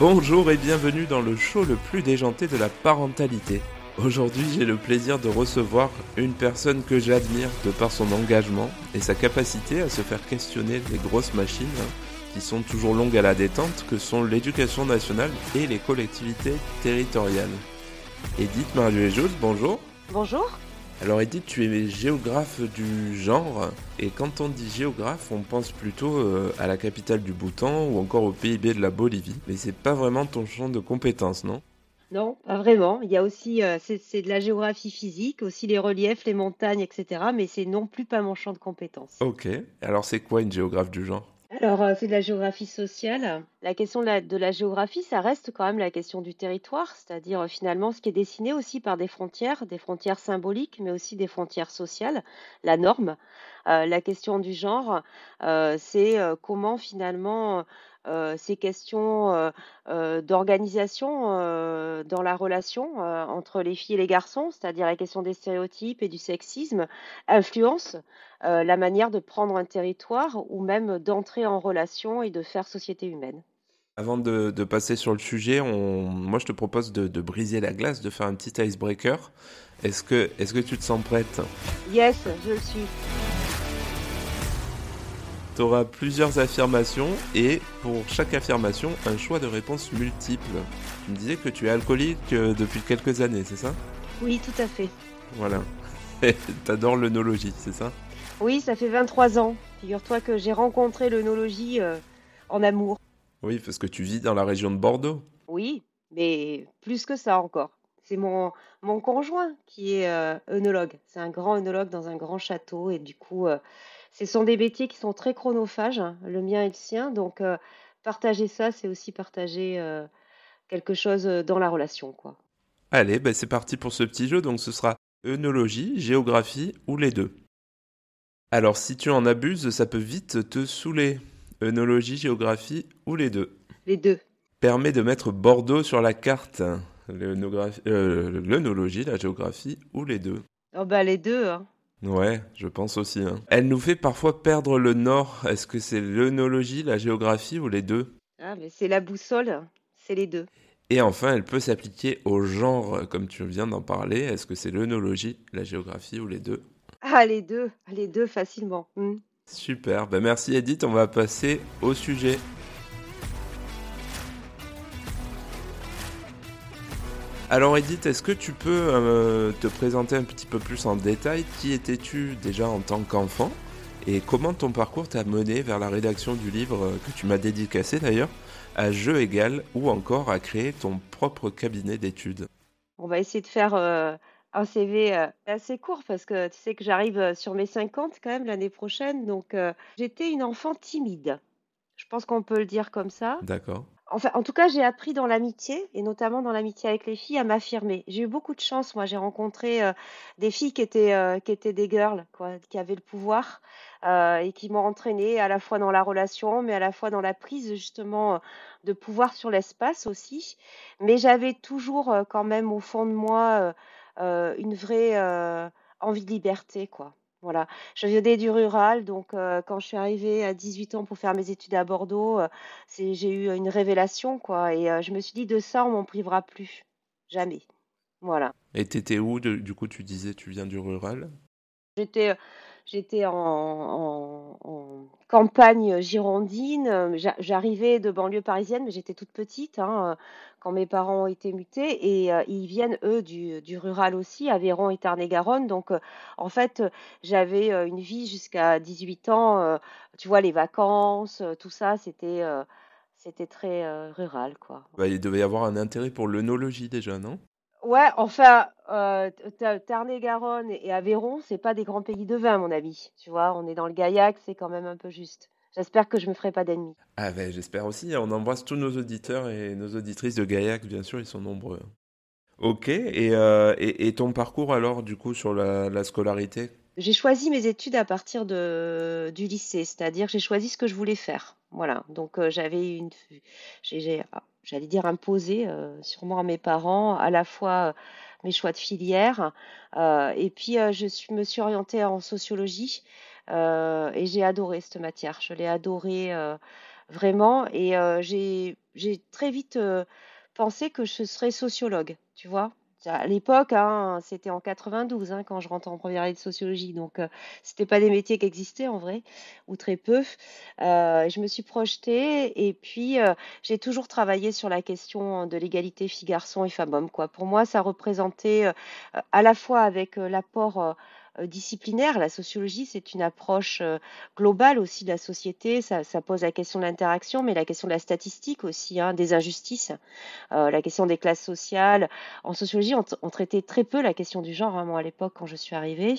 Bonjour et bienvenue dans le show le plus déjanté de la parentalité. Aujourd'hui, j'ai le plaisir de recevoir une personne que j'admire de par son engagement et sa capacité à se faire questionner les grosses machines qui sont toujours longues à la détente que sont l'éducation nationale et les collectivités territoriales. Edith Marieux-Jos, bonjour. Bonjour. Alors Edith, tu es géographe du genre, et quand on dit géographe, on pense plutôt euh, à la capitale du Bhoutan ou encore au PIB de la Bolivie. Mais c'est pas vraiment ton champ de compétences, non? Non, pas vraiment. Il y a aussi, euh, c'est de la géographie physique, aussi les reliefs, les montagnes, etc. Mais c'est non plus pas mon champ de compétences. Ok. Alors c'est quoi une géographe du genre? Alors, euh, c'est de la géographie sociale. La question de la, géographie, ça reste quand même la question du territoire, c'est-à-dire euh, finalement ce qui est dessiné aussi par des frontières, des frontières symboliques, mais aussi des frontières sociales, la norme. Euh, la question du genre, c'est comment finalement ces questions euh, euh, d'organisation dans la relation entre les filles et les garçons, c'est-à-dire la question des stéréotypes et du sexisme, influencent la manière de prendre un territoire ou même d'entrer en relation et de faire société humaine. Avant de, passer sur le sujet, moi je te propose de, de, briser la glace, de faire un petit icebreaker. Est-ce que, est-ce que tu te sens prête? Yes, je le suis tu auras plusieurs affirmations et pour chaque affirmation, un choix de réponse multiple. Tu me disais que tu es alcoolique euh, depuis quelques années, c'est ça? Oui, tout à fait. Voilà. T'adores l'œnologie, c'est ça? Oui, ça fait 23 ans. Figure-toi que j'ai rencontré l'œnologie euh, en amour. Oui, parce que tu vis dans la région de Bordeaux. Oui, mais plus que ça encore. C'est mon, mon conjoint qui est euh, œnologue. C'est un grand œnologue dans un grand château et du coup, ce sont des métiers qui sont très chronophages, hein, le mien et le sien. Donc, euh, partager ça, c'est aussi partager euh, quelque chose euh, dans la relation. quoi. Allez, ben c'est parti pour ce petit jeu. Donc, ce sera œnologie, géographie ou les deux. Alors, si tu en abuses, ça peut vite te saouler. Œnologie, géographie ou les deux? Les deux. Permet de mettre Bordeaux sur la carte. L'œnologie, la géographie ou les deux? Oh bah les deux. Hein. Ouais, je pense aussi. Hein. Elle nous fait parfois perdre le nord. Est-ce que c'est l'œnologie, la géographie ou les deux? Ah, mais c'est la boussole, c'est les deux. Et enfin, elle peut s'appliquer au genre, comme tu viens d'en parler. Est-ce que c'est l'œnologie, la géographie ou les deux? Ah, les deux, les deux facilement. Hmm. Super, ben merci Edith, on va passer au sujet. Alors Edith, est-ce que tu peux euh, te présenter un petit peu plus en détail Qui étais-tu déjà en tant qu'enfant Et comment ton parcours t'a mené vers la rédaction du livre euh, que tu m'as dédicacé d'ailleurs, à jeu égal ou encore à créer ton propre cabinet d'études? On va essayer de faire euh, un CV assez court parce que tu sais que j'arrive sur mes 50 quand même l'année prochaine. Donc j'étais une enfant timide. Je pense qu'on peut le dire comme ça. D'accord. Enfin, en tout cas, j'ai appris dans l'amitié, et notamment dans l'amitié avec les filles, à m'affirmer. J'ai eu beaucoup de chance. Moi, j'ai rencontré euh, des filles qui étaient, euh, qui étaient des girls, quoi, qui avaient le pouvoir euh, et qui m'ont entraînée à la fois dans la relation, mais à la fois dans la prise justement de pouvoir sur l'espace aussi. Mais j'avais toujours quand même au fond de moi une vraie envie de liberté, quoi. Voilà, je venais du rural, donc euh, quand je suis arrivée à 18 ans pour faire mes études à Bordeaux, euh, j'ai eu une révélation, quoi. Et euh, je me suis dit, de ça, on m'en privera plus. Jamais. Voilà. Et t'étais où, du coup, tu disais, tu viens du rural? J'étais J'étais en, campagne girondine. J'arrivais de banlieue parisienne, mais j'étais toute petite hein, quand mes parents ont été mutés. Et euh, ils viennent, eux, du, rural aussi, Aveyron et Tarn-et-Garonne. Donc, euh, en fait, j'avais euh, une vie jusqu'à 18 ans. tu vois, les vacances, tout ça, c'était c'était très rural, quoi. Bah, il devait y avoir un intérêt pour l'œnologie déjà, non? Ouais, enfin, euh, Tarn-et-Garonne et Aveyron, c'est pas des grands pays de vin, mon ami. Tu vois, on est dans le Gaillac, c'est quand même un peu juste. J'espère que je me ferai pas d'ennemis. Ah ben, j'espère aussi. On embrasse tous nos auditeurs et nos auditrices de Gaillac, bien sûr, ils sont nombreux. Ok, et, euh, et, ton parcours alors, du coup, sur la, scolarité? J'ai choisi mes études à partir de, du lycée, c'est-à-dire j'ai choisi ce que je voulais faire. Voilà, donc euh, j'avais une... J'ai j'allais dire imposer euh, sûrement à mes parents à la fois euh, mes choix de filière et puis je me suis orientée en sociologie et j'ai adoré cette matière. Je l'ai adorée vraiment et j'ai j'ai très vite pensé que je serais sociologue, tu vois. À l'époque, hein, c'était en 92 hein, quand je rentre en première année de sociologie, donc euh, c'était pas des métiers qui existaient en vrai, ou très peu. Euh, je me suis projetée et puis euh, j'ai toujours travaillé sur la question de l'égalité filles-garçons et femmes-hommes. Pour moi, ça représentait à la fois avec l'apport euh, disciplinaire. La sociologie, c'est une approche euh, globale aussi de la société. Ça, pose la question de l'interaction, mais la question de la statistique aussi, hein, des injustices, euh, la question des classes sociales. En sociologie, on, traitait très peu la question du genre, hein, à l'époque, quand je suis arrivée.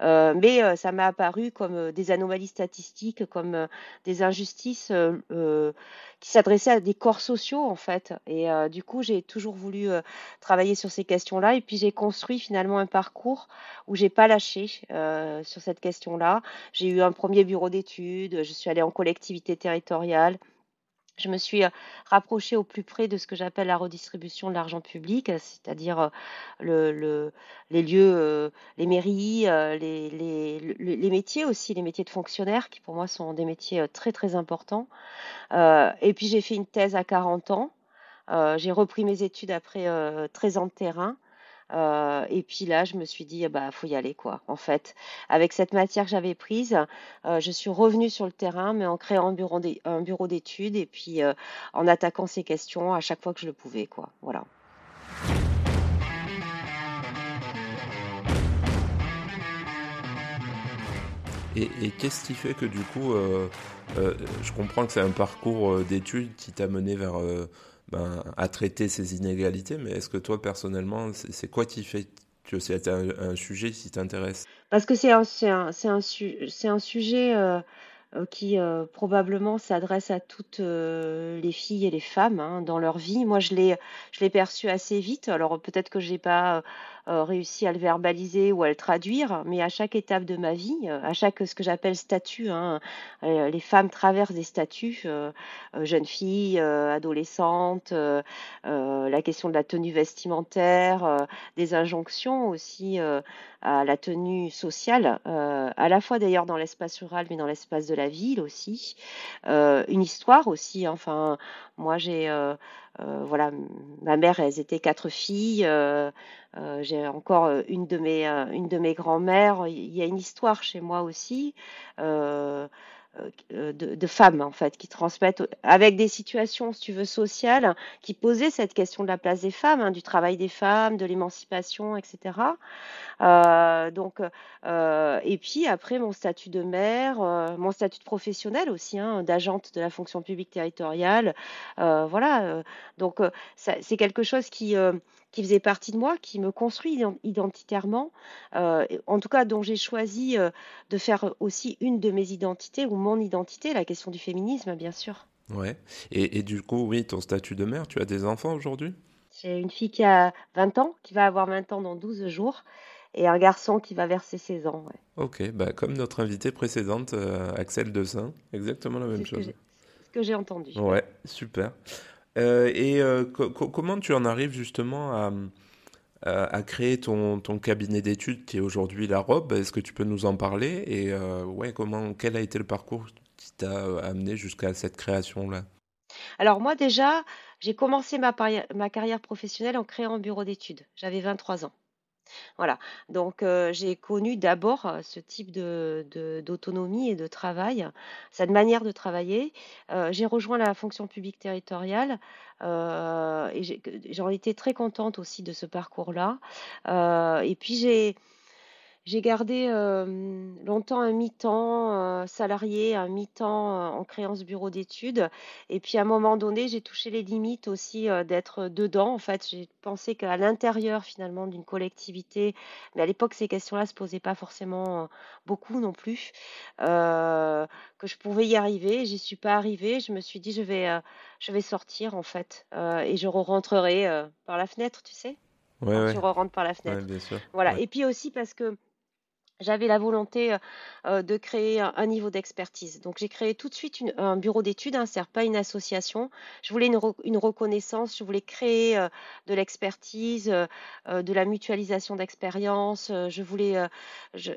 mais ça m'a apparu comme des anomalies statistiques, comme des injustices qui s'adressaient à des corps sociaux, en fait. Et du coup, j'ai toujours voulu travailler sur ces questions-là. Et puis, j'ai construit finalement un parcours où j'ai pas lâché euh, sur cette question-là. J'ai eu un premier bureau d'études, je suis allée en collectivité territoriale. Je me suis euh, rapprochée au plus près de ce que j'appelle la redistribution de l'argent public, c'est-à-dire euh, les lieux, les mairies, les, métiers aussi, les métiers de fonctionnaires, qui pour moi sont des métiers très très importants. et puis j'ai fait une thèse à 40 ans. j'ai repris mes études après 13 ans de terrain. Euh, et puis là, je me suis dit, bah, faut y aller, quoi. En fait, avec cette matière que j'avais prise, euh, je suis revenue sur le terrain, mais en créant un bureau d'études et puis euh, en attaquant ces questions à chaque fois que je le pouvais, quoi. Voilà. Et qu'est-ce qui fait que du coup, je comprends que c'est un parcours d'études qui t'a mené vers ben, à traiter ces inégalités, mais est-ce que toi, personnellement, c'est quoi qui fait que c'est un, sujet qui t'intéresse? Parce que c'est un, un, un, un, sujet euh, euh, qui euh, probablement s'adresse à toutes les filles et les femmes hein, dans leur vie. Moi, je l'ai perçu assez vite. Alors peut-être que je n'ai pas euh, réussi à le verbaliser ou à le traduire, mais à chaque étape de ma vie, euh, à chaque ce que j'appelle statut, hein, euh, les femmes traversent des statuts, jeunes filles, adolescentes, la question de la tenue vestimentaire, des injonctions aussi à la tenue sociale, à la fois d'ailleurs dans l'espace rural, mais dans l'espace de la ville aussi, une histoire aussi. Hein, enfin, moi j'ai voilà, ma mère, elles étaient quatre filles. Euh, j'ai encore euh, une de mes, euh, une de mes grand-mères. Il y a une histoire chez moi aussi. De, femmes en fait qui transmettent avec des situations si tu veux sociales qui posaient cette question de la place des femmes hein, du travail des femmes de l'émancipation etc donc et puis après mon statut de mère mon statut de professionnel aussi hein, d'agente de la fonction publique territoriale voilà donc c'est quelque chose qui qui faisait partie de moi, qui me construit identitairement, euh, en tout cas dont j'ai choisi euh, de faire aussi une de mes identités ou mon identité, la question du féminisme, bien sûr. Ouais. Et, du coup, oui, ton statut de mère, tu as des enfants aujourd'hui? J'ai une fille qui a 20 ans, qui va avoir 20 ans dans 12 jours, et un garçon qui va verser 16 ans. Ok, bah, comme notre invitée précédente, euh, Axel Desain, exactement la même chose. C'est ce que j'ai entendu. Ouais, super. Euh, et euh, comment tu en arrives justement à, à créer ton, cabinet d'études qui est aujourd'hui la robe? Est-ce que tu peux nous en parler? Et euh, ouais, comment, quel a été le parcours qui t'a amené jusqu'à cette création-là? Alors moi déjà, j'ai commencé ma carrière professionnelle en créant un bureau d'études. J'avais 23 ans. Voilà, donc j'ai connu d'abord, ce type de d'autonomie et de travail, cette manière de travailler. j'ai rejoint la fonction publique territoriale, et j'en étais très contente aussi de ce parcours-là. et puis j'ai j'ai gardé longtemps un mi-temps salarié, un mi-temps en créant ce bureau d'études. Et puis à un moment donné, j'ai touché les limites aussi d'être dedans. En fait, j'ai pensé qu'à l'intérieur finalement d'une collectivité, mais à l'époque ces questions-là se posaient pas forcément beaucoup non plus, que je pouvais y arriver. J'y suis pas arrivée. Je me suis dit je vais, je vais sortir en fait et je rentrerai par la fenêtre, tu sais? Ouais, tu re rentres par la fenêtre. bien sûr. Voilà. Et puis aussi parce que j'avais la volonté, heu de créer un un niveau d'expertise. Donc j'ai créé tout de suite un bureau d'études, hein, c'est-à-dire pas une association. Je voulais une re une reconnaissance, je voulais créer, heu, de l'expertise, heu, de la mutualisation d'expériences, heu, je voulais,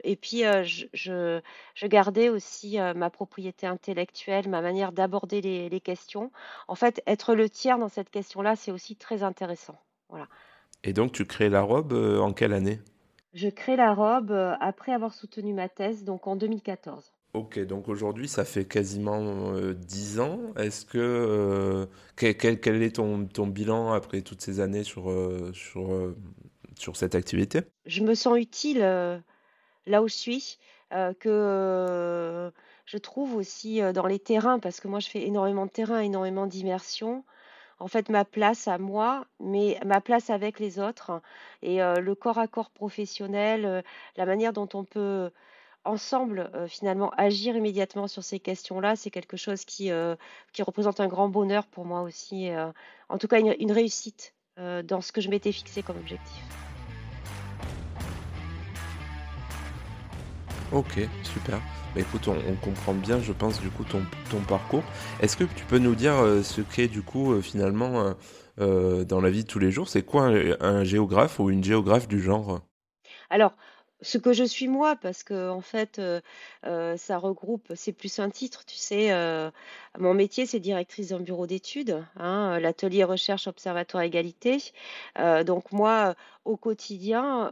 et puis, je gardais aussi, ma propriété intellectuelle, ma manière d'aborder les les questions. En fait, être le tiers dans cette question-là, c'est aussi très intéressant. Voilà. Et donc tu crées la robe, en quelle année? Je crée la robe, heu, après avoir soutenu ma thèse, donc en 2014. OK, donc aujourd'hui, ça fait quasiment, heu, 10 ans. Est-ce que, heu, quel quel quel est ton ton bilan après toutes ces années sur, heu, sur, sur cette activité? Je me sens utile, là où je suis, que, je trouve aussi, dans les terrains parce que moi je fais énormément de terrain, énormément d'immersion. En fait, ma place à moi, mais ma place avec les autres et heu, le corps à corps professionnel, heu, la manière dont on peut ensemble, heu, finalement agir immédiatement sur ces questions-là, c'est quelque chose qui, représente un grand bonheur pour moi aussi, en tout cas une réussite, dans ce que je m'étais fixé comme objectif. OK, super. Bah, écoute, on comprend bien, je pense, du coup, ton parcours. Est-ce que tu peux nous dire, heu, ce qu'est, du coup, heu, finalement, heu, dans la vie de tous les jours, c'est quoi un géographe ou une géographe du genre? Alors, ce que je suis moi, parce que en fait, ça regroupe c'est plus un titre, tu sais? Mon métier, c'est directrice d'un bureau d'études, hein, l'atelier recherche observatoire égalité. Donc moi, au quotidien,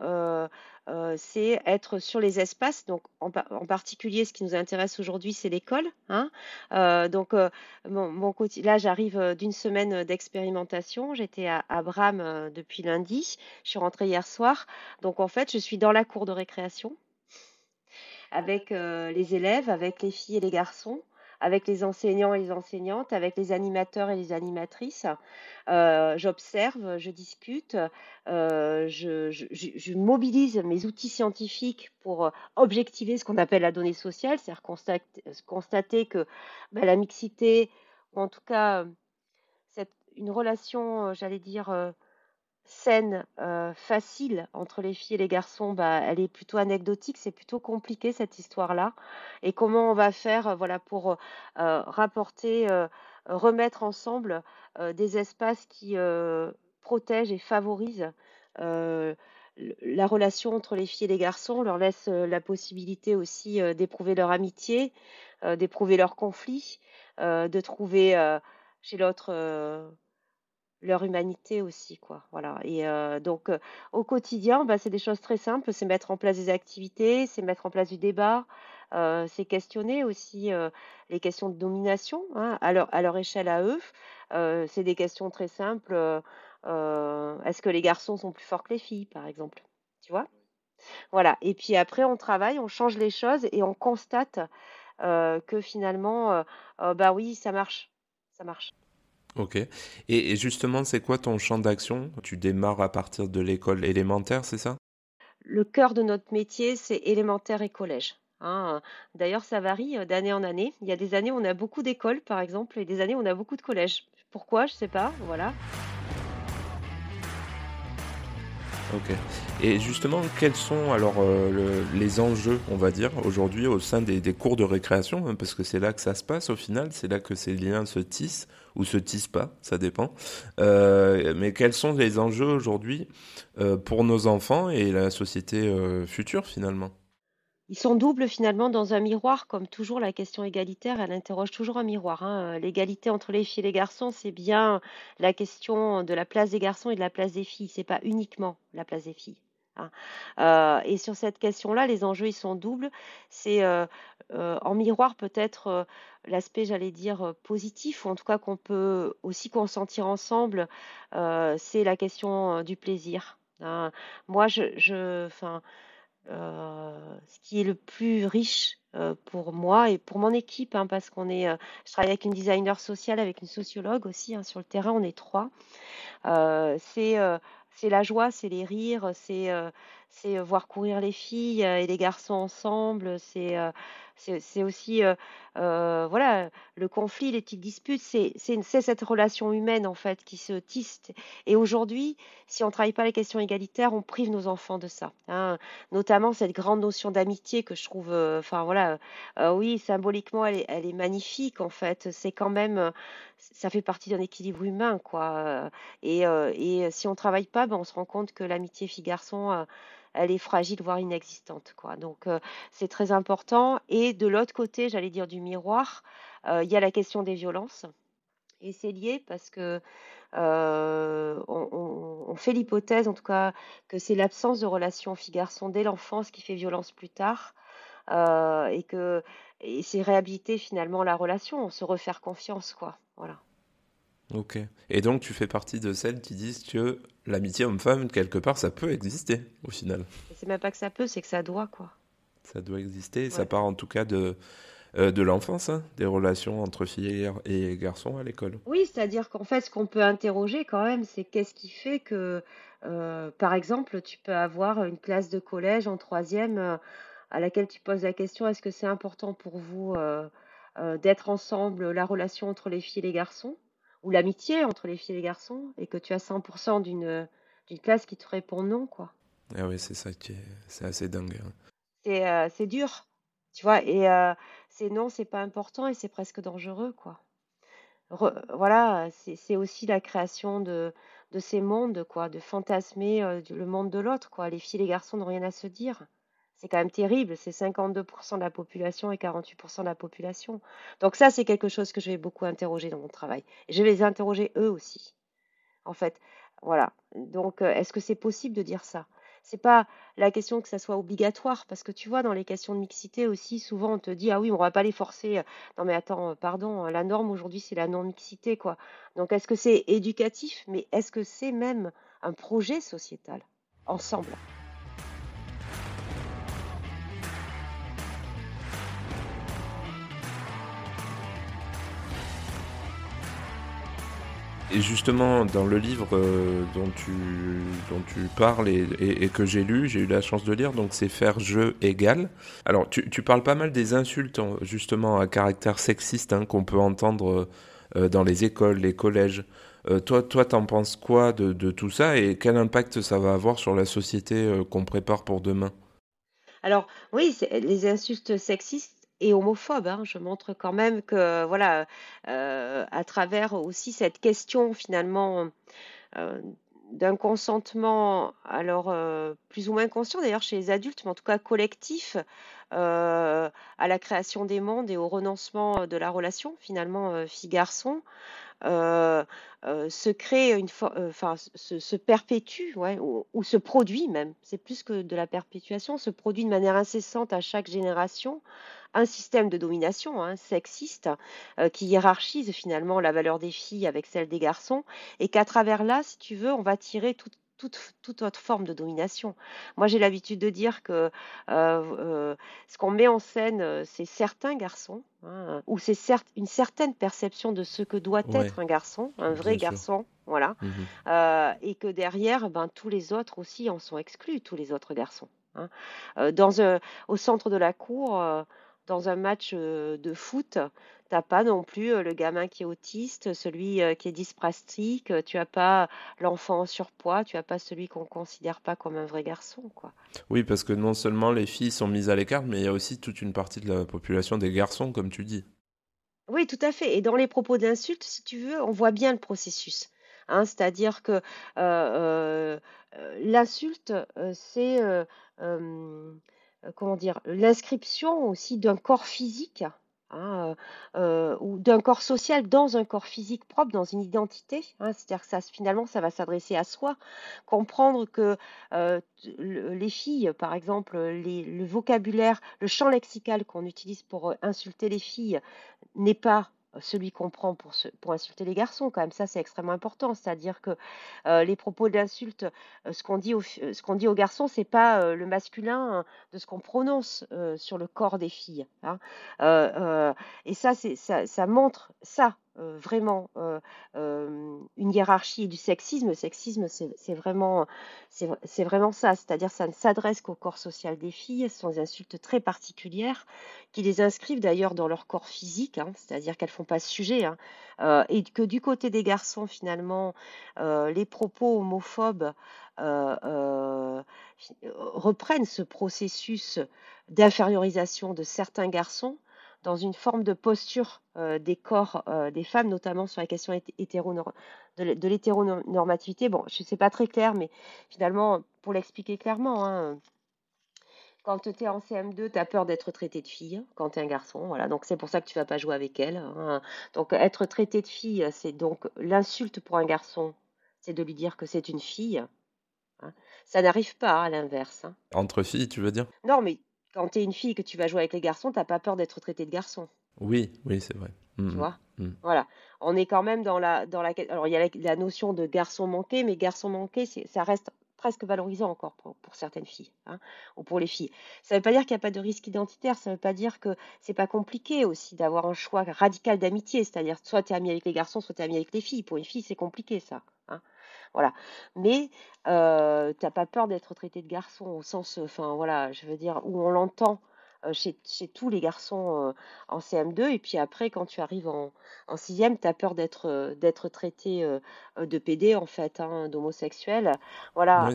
heu, c'est être sur les espaces, donc en pa en particulier, ce qui nous intéresse aujourd'hui, c'est l'école, hein. Heu, donc heu, mon là, j'arrive, d'une semaine, d'expérimentation. J'étais à à Bram, depuis lundi. Je suis rentrée hier soir. Donc en fait, je suis dans la cour de récréation avec, les élèves, avec les filles et les garçons, avec les enseignants et les enseignantes, avec les animateurs et les animatrices. Heu, j'observe, je discute, heu, je mobilise mes outils scientifiques pour, heu, objectiver ce qu'on appelle la donnée sociale, c'est-à-dire constat constater que, bah, la mixité ou en tout cas, une relation, j'allais dire, Saine, heu, facile entre les filles et les garçons, bah, elle est plutôt anecdotique, c'est plutôt compliqué cette histoire-là. Et comment on va faire, heu, voilà, pour, heu rapporter, heu, remettre ensemble, des espaces qui, protègent et favorisent, la relation entre les filles et les garçons, leur laisse, la possibilité aussi, d'éprouver leur amitié, d'éprouver leurs conflits, de trouver, chez l'autre, leur humanité aussi, quoi, voilà et heu, donc heu, au quotidien, bah, c'est des choses très simples, c'est mettre en place des activités, c'est mettre en place du débat, heu, c'est questionner aussi, les questions de domination, hein, à leur à leur échelle à eux. C'est des questions très simples, est-ce que les garçons sont plus forts que les filles, par exemple? Tu vois? Voilà et puis après on travaille, on change les choses et on constate, que finalement, bah, oui, ça marche, ça marche. OK. Et justement, c'est quoi ton champ d'action? Tu démarres à partir de l'école élémentaire, c'est ça? Le cœur de notre métier, c'est élémentaire et collège, hein, d'ailleurs, ça varie, heu, d'année en année. Il y a des années où on a beaucoup d'écoles, par exemple, et des années où on a beaucoup de collèges. Pourquoi? Je sais pas, voilà. OK. Et justement, quels sont alors, le les enjeux, on va dire, aujourd'hui au sein des cours de récréation? Parce que c'est là que ça se passe au final, c'est là que ces liens se tissent ou se tissent pas, ça dépend. Heu, mais quels sont les enjeux aujourd'hui, heu, pour nos enfants et la société, future finalement? Ils sont doubles finalement dans un miroir, comme toujours la question égalitaire, elle interroge toujours un miroir, hein, l'égalité entre les filles et les garçons, c'est bien la question de la place des garçons et de la place des filles, c'est pas uniquement la place des filles, hein. Heu et sur cette question-là, les enjeux, ils sont doubles. C'est, heu heu, en miroir peut-être, l'aspect, j'allais dire, positif ou en tout cas qu'on peut aussi consentir ensemble, c'est la question, du plaisir, hein. Moi je je ce qui est le plus riche, heu, pour moi et pour mon équipe, hein, parce qu'on est, heu, je travaille avec une designer sociale, avec une sociologue aussi, hein, sur le terrain, on est 3. Heu, c'est, c'est la joie, c'est les rires, c'est, heu, voir courir les filles, et les garçons ensemble, c'est, c'est aussi, voilà, le conflit, les petites disputes, c'est cette relation humaine, en fait, qui se tisse et aujourd'hui, si on ne travaille pas les questions égalitaires, on prive nos enfants de ça, hein. Notamment cette grande notion d'amitié que je trouve, heu, enfin voilà, heu oui, symboliquement, elle est magnifique, en fait. C'est quand même, heu, ça fait partie d'un équilibre humain, quoi, et si on travaille pas, ben, on se rend compte que l'amitié fille-garçon, elle est fragile, voire inexistante, quoi. Donc c'est très important et de l'autre côté, j'allais dire du miroir, il y a la question des violences et c'est lié parce que, heu, on on on fait l'hypothèse, en tout cas, que c'est l'absence de relation fille-garçon dès l'enfance qui fait violence plus tard, heu et que et c'est réhabiliter finalement la relation, se refaire confiance, quoi. Voilà. Ok. Et donc tu fais partie de celles qui disent que l'amitié homme-femme, quelque part, ça peut exister au final. C'est même pas que ça peut, c'est que ça doit, quoi. Ça doit exister. Ça part en tout cas de, euh, de l'enfance, hein, des relations entre filles et garçons à l'école. Oui, c'est-à-dire qu'en fait, ce qu'on peut interroger quand même, c'est qu'est-ce qui fait que, euh, par exemple, tu peux avoir une classe de collège en troisième euh, à laquelle tu poses la question, est-ce que c'est important pour vous d'être ensemble, la relation entre les filles et les garçons? ou l'amitié entre les filles et les garçons, et que tu as 100% d'une d'une classe qui te répond non, quoi. Ah oui, c'est ça qui est, c'est assez dingue. Hein. C'est euh, c'est dur, tu vois, et c'est non, c'est pas important et c'est presque dangereux, quoi. voilà, c'est aussi la création de, de ces mondes, quoi, de fantasmer le monde de l'autre, quoi. Les filles et les garçons n'ont rien à se dire. C'est quand même terrible, c'est 52% de la population et 48% de la population. Donc ça, c'est quelque chose que je vais beaucoup interroger dans mon travail. je vais les interroger eux aussi, en fait. Voilà. Donc, est-ce que c'est possible de dire ça? C'est pas la question que ça soit obligatoire, parce que tu vois, dans les questions de mixité aussi, souvent on te dit ah oui, on va pas les forcer. Non mais attends, euh, pardon, la norme aujourd'hui c'est la non-mixité quoi. Donc est-ce que c'est éducatif, mais est-ce que c'est même un projet sociétal ensemble? Et justement, dans le livre euh, dont, tu, dont tu parles et, que j'ai lu, j'ai eu la chance de lire, donc c'est Faire jeu égal. Alors, tu, tu, parles pas mal des insultes, justement, à caractère sexiste hein, qu'on peut entendre euh, dans les écoles, les collèges. Euh, toi, toi, t'en penses quoi de, tout ça et quel impact ça va avoir sur la société qu'on prépare pour demain? Alors, oui, les insultes sexistes, et homophobe. Hein. Je montre quand même que, voilà, euh, à travers aussi cette question finalement euh, d'un consentement, alors euh, plus ou moins conscient d'ailleurs chez les adultes, mais en tout cas collectif, à la création des mondes et au renoncement de la relation finalement fille-garçon. se crée une enfin se, perpétue ouais, ou, ou, se produit même c'est plus que de la perpétuation se produit de manière incessante à chaque génération un système de domination hein, sexiste euh, qui hiérarchise finalement la valeur des filles avec celle des garçons et qu'à travers là, si tu veux, on va tirer toute, toute, autre forme de domination. Moi, j'ai l'habitude de dire que euh, euh, ce qu'on met en scène, c'est certains garçons, hein, ou c'est une certaine perception de ce que doit être un garçon, un vrai garçon, voilà, mmh et que derrière, ben, tous les autres aussi en sont exclus, tous les autres garçons. Hein. dans, au centre de la cour, dans un match de foot, t'as pas non plus le gamin qui est autiste, celui qui est dyspraxique, tu as pas l'enfant en surpoids, tu as pas celui qu'on considère pas comme un vrai garçon, quoi. Oui, parce que non seulement les filles sont mises à l'écart, mais il y a aussi toute une partie de la population des garçons, comme tu dis. Oui, tout à fait. Et dans les propos d'insultes, si tu veux, on voit bien le processus. Hein, c'est-à-dire que l'insulte, c'est euh, comment dire, l'inscription aussi d'un corps physique hein, euh, euh, ou d'un corps social dans un corps physique propre, dans une identité. Hein. C'est-à-dire que finalement, ça va s'adresser à soi. Comprendre que les filles, par exemple, le vocabulaire, le champ lexical qu'on utilise pour insulter les filles n'est pas celui qu'on prend pour, pour insulter les garçons, quand même, ça c'est extrêmement important. C'est-à-dire que euh, les propos d'insulte, euh, ce qu'on dit, ce qu'on dit aux garçons, c'est pas euh, le masculin de ce qu'on prononce sur le corps des filles. Hein. et ça, ça, ça montre ça euh, vraiment euh, euh, une hiérarchie du sexisme, le sexisme, c'est vraiment, vraiment ça, c'est-à-dire ça ne s'adresse qu'au corps social des filles, ce sont des insultes très particulières qui les inscrivent d'ailleurs dans leur corps physique, hein, c'est-à-dire qu'elles font pas sujet, hein, et que du côté des garçons, finalement, les propos homophobes reprennent ce processus d'infériorisation de certains garçons dans une forme de posture euh, des corps euh, des femmes, notamment sur la question de l'hétéronormativité. Bon, je ne sais pas très clair, mais finalement, pour l'expliquer clairement, hein, quand tu es en CM2, tu as peur d'être traité de fille quand tu es un garçon. Voilà, donc c'est pour ça que tu vas pas jouer avec elle. Hein. Donc être traité de fille, c'est donc l'insulte pour un garçon, c'est de lui dire que c'est une fille. Hein. Ça n'arrive pas à l'inverse. Entre filles, tu veux dire? Non, mais quand tu es une fille et que tu vas jouer avec les garçons, t'as pas peur d'être traité de garçon. Oui, oui, c'est vrai. Mmh, tu vois mmh. Voilà. On est quand même dans la, dans la. Alors, il y a la, notion de garçon manqué, mais garçon manqué, ça reste presque valorisant encore pour, certaines filles, hein, ou pour les filles. Ça ne veut pas dire qu'il n'y a pas de risque identitaire, ça ne veut pas dire que c'est pas compliqué aussi d'avoir un choix radical d'amitié, c'est-à-dire soit tu es ami avec les garçons, soit tu es ami avec les filles. Pour une fille, c'est compliqué ça. Voilà. Mais euh, tu n'as pas peur d'être traité de garçon au sens, enfin voilà, je veux dire, où on l'entend chez, tous les garçons en CM2. Et puis après, quand tu arrives en, en sixième, tu as peur d'être d'être traité de PD, en fait, hein, d'homosexuel. Voilà.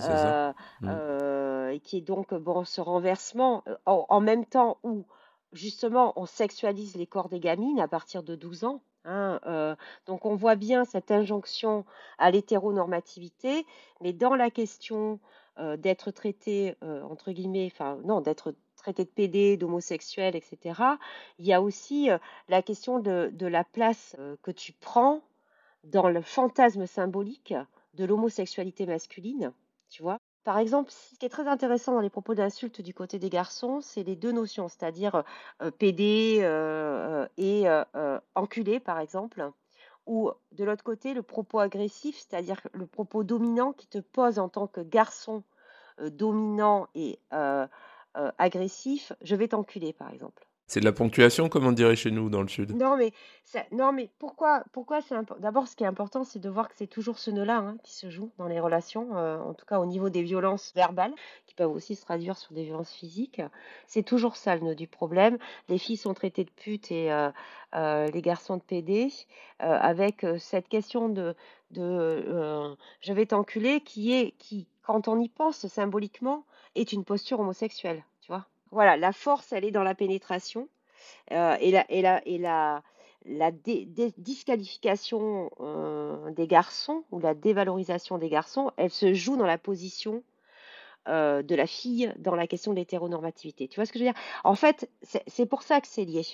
Mmh. et qui est donc, bon, ce renversement, en, même temps où, justement, on sexualise les corps des gamines à partir de 12 ans. Hein, donc on voit bien cette injonction à l'hétéronormativité, mais dans la question d'être traité, entre guillemets, enfin non, d'être traité de PD, d'homosexuel, etc. Il y a aussi la question de, la place que tu prends dans le fantasme symbolique de l'homosexualité masculine, tu vois. Par exemple, ce qui est très intéressant dans les propos d'insultes du côté des garçons, c'est les deux notions, c'est-à-dire PD et enculé, par exemple, ou de l'autre côté, le propos agressif, c'est-à-dire le propos dominant qui te pose en tant que garçon dominant et euh, agressif, je vais t'enculer, par exemple. C'est de la ponctuation, comme on dirait chez nous dans le sud. Non, mais, non, mais pourquoi, pourquoi c'est D'abord, ce qui est important, c'est de voir que c'est toujours ce nœud-là hein, qui se joue dans les relations, euh, en tout cas au niveau des violences verbales, qui peuvent aussi se traduire sur des violences physiques. C'est toujours ça le nœud du problème. Les filles sont traitées de putes et euh, les garçons de PD, avec cette question de, de je vais t'enculer, qui est, qui, quand on y pense symboliquement, est une posture homosexuelle. Voilà, la force, elle est dans la pénétration euh, et la, et la, et la, la disqualification euh, des garçons ou la dévalorisation des garçons, elle se joue dans la position euh, de la fille dans la question de l'hétéronormativité. Tu vois ce que je veux dire? En fait, c'est pour ça que c'est lié.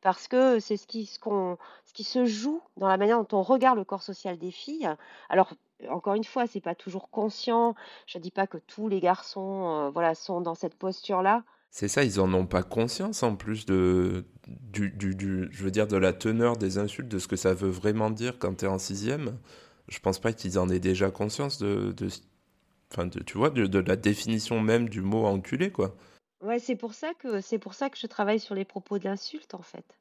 Parce que c'est ce qui, ce, ce qui se joue dans la manière dont on regarde le corps social des filles. Alors, encore une fois, c'est pas toujours conscient. Je dis pas que tous les garçons, voilà, sont dans cette posture-là. C'est ça, ils en ont pas conscience en plus de, du, du, je veux dire, de la teneur des insultes, de ce que ça veut vraiment dire quand tu es en sixième. Je pense pas qu'ils en aient déjà conscience de, de enfin, de, tu vois, de, de, la définition même du mot enculé, quoi. Ouais, c'est pour ça que c'est pour ça que je travaille sur les propos d'insultes, en fait